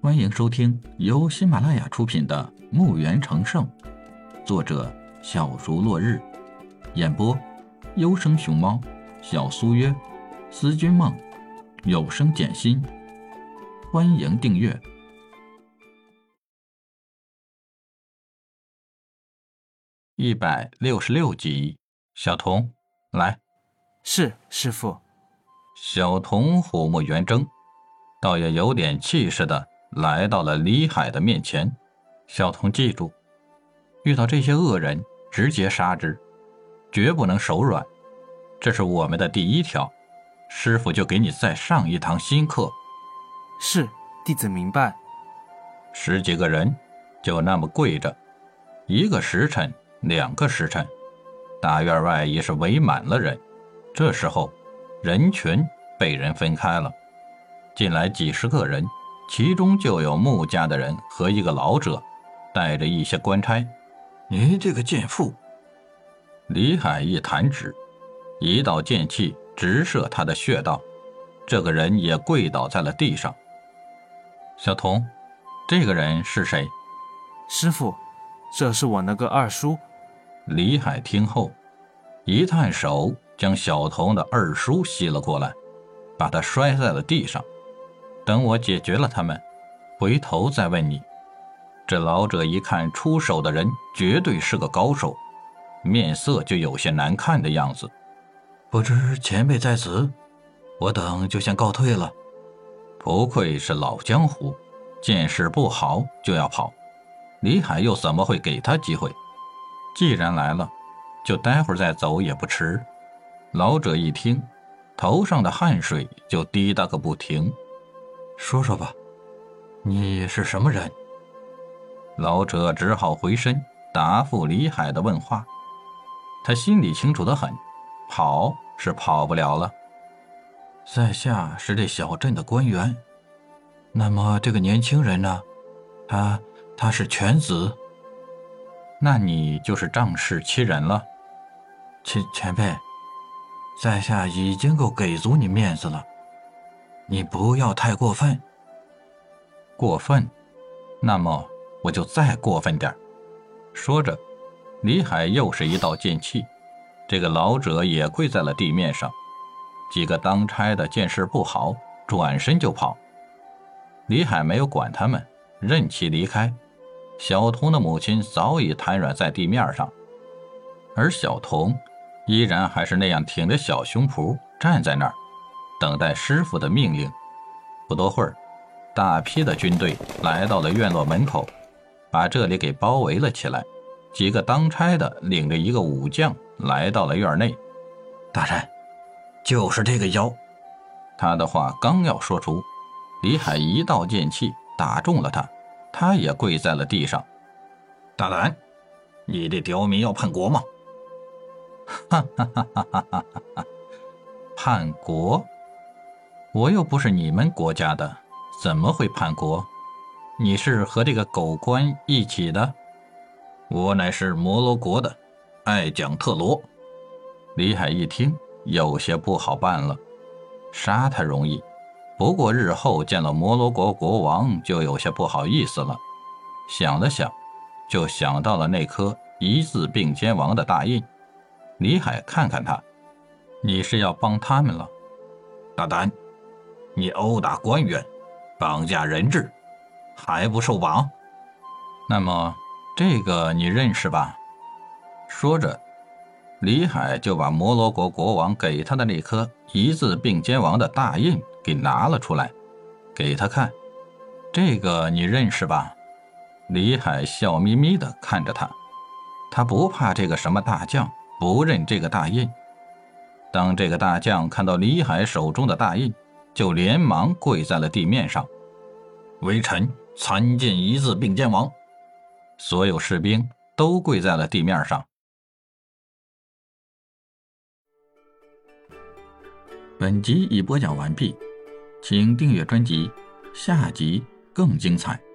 欢迎收听由喜马拉雅出品的《墓园成圣》，作者小竹落日，演播优生熊猫、小苏约、思君梦、有声简心。欢迎订阅一百六十六集。小童，来，是师傅。小童虎目圆睁，倒也有点气势的来到了李海的面前。小童，记住，遇到这些恶人，直接杀之，绝不能手软。这是我们的第一条。师傅就给你再上一堂新课。是，弟子明白。十几个人就那么跪着，一个时辰，两个时辰，大院外已是围满了人。这时候。人群被人分开了，进来几十个人，其中就有穆家的人和一个老者，带着一些官差。你这个贱妇！李海一弹指，一道剑气直射他的穴道，这个人也跪倒在了地上。小童，这个人是谁？师傅，这是我那个二叔。李海听后，一探手。将小童的二叔吸了过来，把他摔在了地上。等我解决了他们，回头再问你。这老者一看出手的人绝对是个高手，面色就有些难看的样子。不知前辈在此，我等就先告退了。不愧是老江湖，见势不好就要跑。李海又怎么会给他机会？既然来了，就待会儿再走也不迟。老者一听，头上的汗水就滴答个不停。说说吧，你是什么人？老者只好回身答复李海的问话。他心里清楚的很，跑是跑不了了。在下是这小镇的官员。那么这个年轻人呢？他他是犬子。那你就是仗势欺人了，前前辈。在下已经够给足你面子了，你不要太过分。过分，那么我就再过分点说着，李海又是一道剑气，这个老者也跪在了地面上。几个当差的见势不好，转身就跑。李海没有管他们，任其离开。小童的母亲早已瘫软在地面上，而小童。依然还是那样挺着小胸脯站在那儿，等待师傅的命令。不多会儿，大批的军队来到了院落门口，把这里给包围了起来。几个当差的领着一个武将来到了院内。大人，就是这个妖。他的话刚要说出，李海一道剑气打中了他，他也跪在了地上。大胆，你这刁民要叛国吗？哈哈哈哈哈！哈叛国？我又不是你们国家的，怎么会叛国？你是和这个狗官一起的？我乃是摩罗国的，爱蒋特罗。李海一听，有些不好办了。杀他容易，不过日后见了摩罗国国王，就有些不好意思了。想了想，就想到了那颗一字并肩王的大印。李海看看他，你是要帮他们了？大胆！你殴打官员，绑架人质，还不受绑？那么这个你认识吧？说着，李海就把摩罗国国王给他的那颗一字并肩王的大印给拿了出来，给他看。这个你认识吧？李海笑眯眯地看着他，他不怕这个什么大将。不认这个大印。当这个大将看到李海手中的大印，就连忙跪在了地面上。微臣参见一字并肩王。所有士兵都跪在了地面上。本集已播讲完毕，请订阅专辑，下集更精彩。